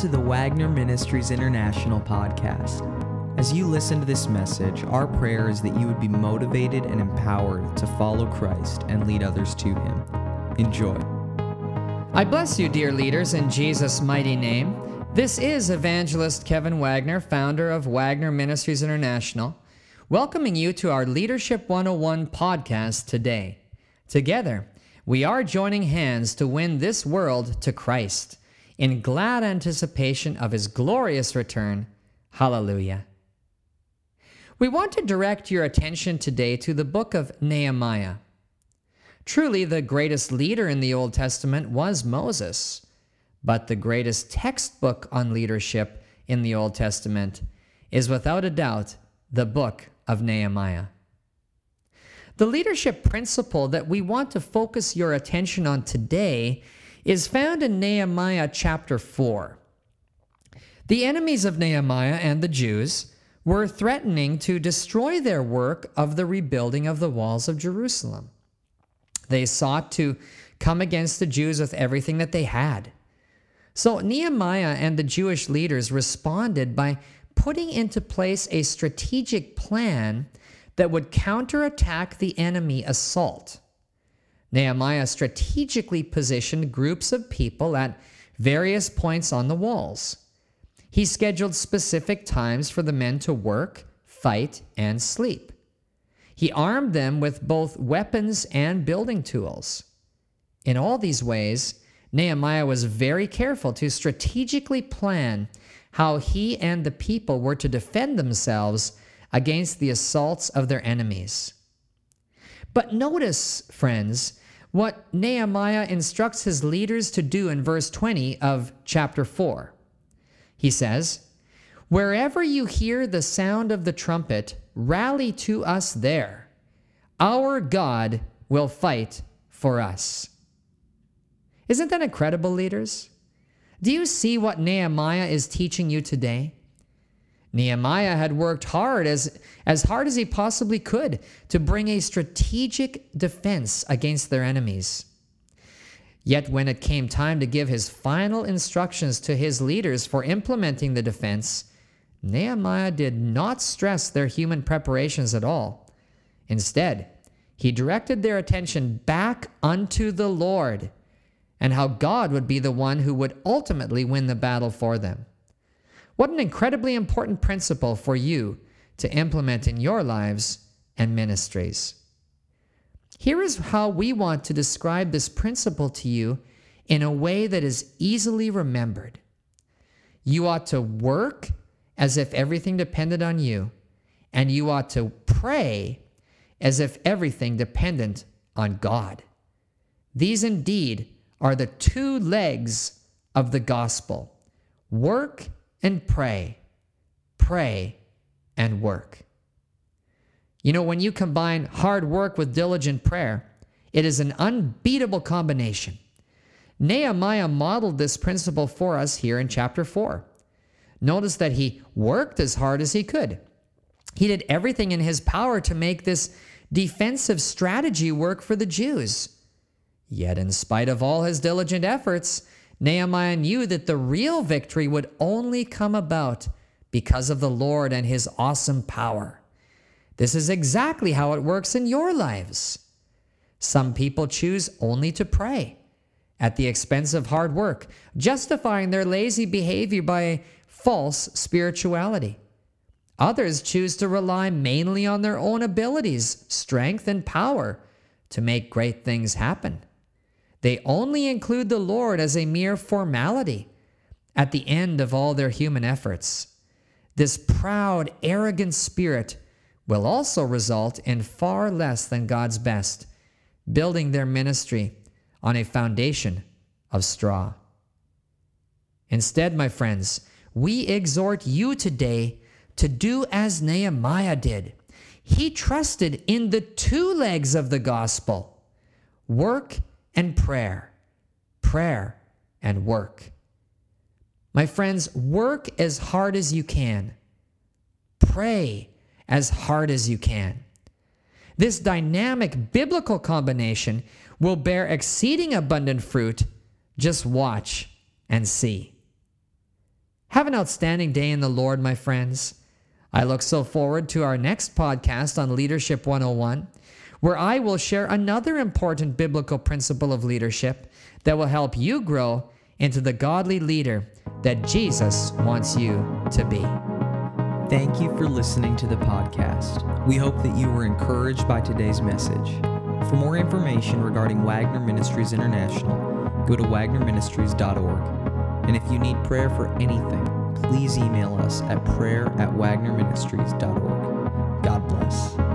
to the Wagner Ministries International podcast. As you listen to this message, our prayer is that you would be motivated and empowered to follow Christ and lead others to Him. Enjoy. I bless you, dear leaders, in Jesus' mighty name. This is Evangelist Kevin Wagner, founder of Wagner Ministries International, welcoming you to our Leadership 101 podcast today. Together, we are joining hands to win this world to Christ in glad anticipation of his glorious return. Hallelujah. We want to direct your attention today to the book of Nehemiah. Truly, the greatest leader in the Old Testament was Moses, but the greatest textbook on leadership in the Old Testament is without a doubt the book of Nehemiah. The leadership principle that we want to focus your attention on today is found in Nehemiah chapter 4. The enemies of Nehemiah and the Jews were threatening to destroy their work of the rebuilding of the walls of Jerusalem. They sought to come against the Jews with everything that they had. So Nehemiah and the Jewish leaders responded by putting into place a strategic plan that would counterattack the enemy assault. Nehemiah strategically positioned groups of people at various points on the walls. He scheduled specific times for the men to work, fight, and sleep. He armed them with both weapons and building tools. In all these ways, Nehemiah was very careful to strategically plan how he and the people were to defend themselves against the assaults of their enemies. But notice, friends, what Nehemiah instructs his leaders to do in verse 20 of chapter 4. He says, Wherever you hear the sound of the trumpet, rally to us there. Our God will fight for us. Isn't that incredible, leaders? Do you see what Nehemiah is teaching you today? Nehemiah had worked hard as, as hard as he possibly could to bring a strategic defense against their enemies. Yet when it came time to give his final instructions to his leaders for implementing the defense, Nehemiah did not stress their human preparations at all. Instead, he directed their attention back unto the Lord and how God would be the one who would ultimately win the battle for them. What an incredibly important principle for you to implement in your lives and ministries. Here is how we want to describe this principle to you in a way that is easily remembered. You ought to work as if everything depended on you, and you ought to pray as if everything depended on God. These indeed are the two legs of the gospel work and pray, pray and work. You know, when you combine hard work with diligent prayer, it is an unbeatable combination. Nehemiah modeled this principle for us here in chapter 4. Notice that he worked as hard as he could. He did everything in his power to make this defensive strategy work for the Jews. Yet, in spite of all his diligent efforts, Nehemiah knew that the real victory would only come about because of the Lord and his awesome power. This is exactly how it works in your lives. Some people choose only to pray at the expense of hard work, justifying their lazy behavior by false spirituality. Others choose to rely mainly on their own abilities, strength, and power to make great things happen. They only include the Lord as a mere formality at the end of all their human efforts. This proud, arrogant spirit will also result in far less than God's best, building their ministry on a foundation of straw. Instead, my friends, we exhort you today to do as Nehemiah did. He trusted in the two legs of the gospel work and prayer, prayer and work. My friends, work as hard as you can. Pray as hard as you can. This dynamic biblical combination will bear exceeding abundant fruit. Just watch and see. Have an outstanding day in the Lord, my friends. I look so forward to our next podcast on Leadership 101, where I will share another important biblical principle of leadership that will help you grow into the godly leader that Jesus wants you to be. Thank you for listening to the podcast. We hope that you were encouraged by today's message. For more information regarding Wagner Ministries International, go to wagnerministries.org. And if you need prayer for anything, please email us at prayer at wagnerministries.org. God bless.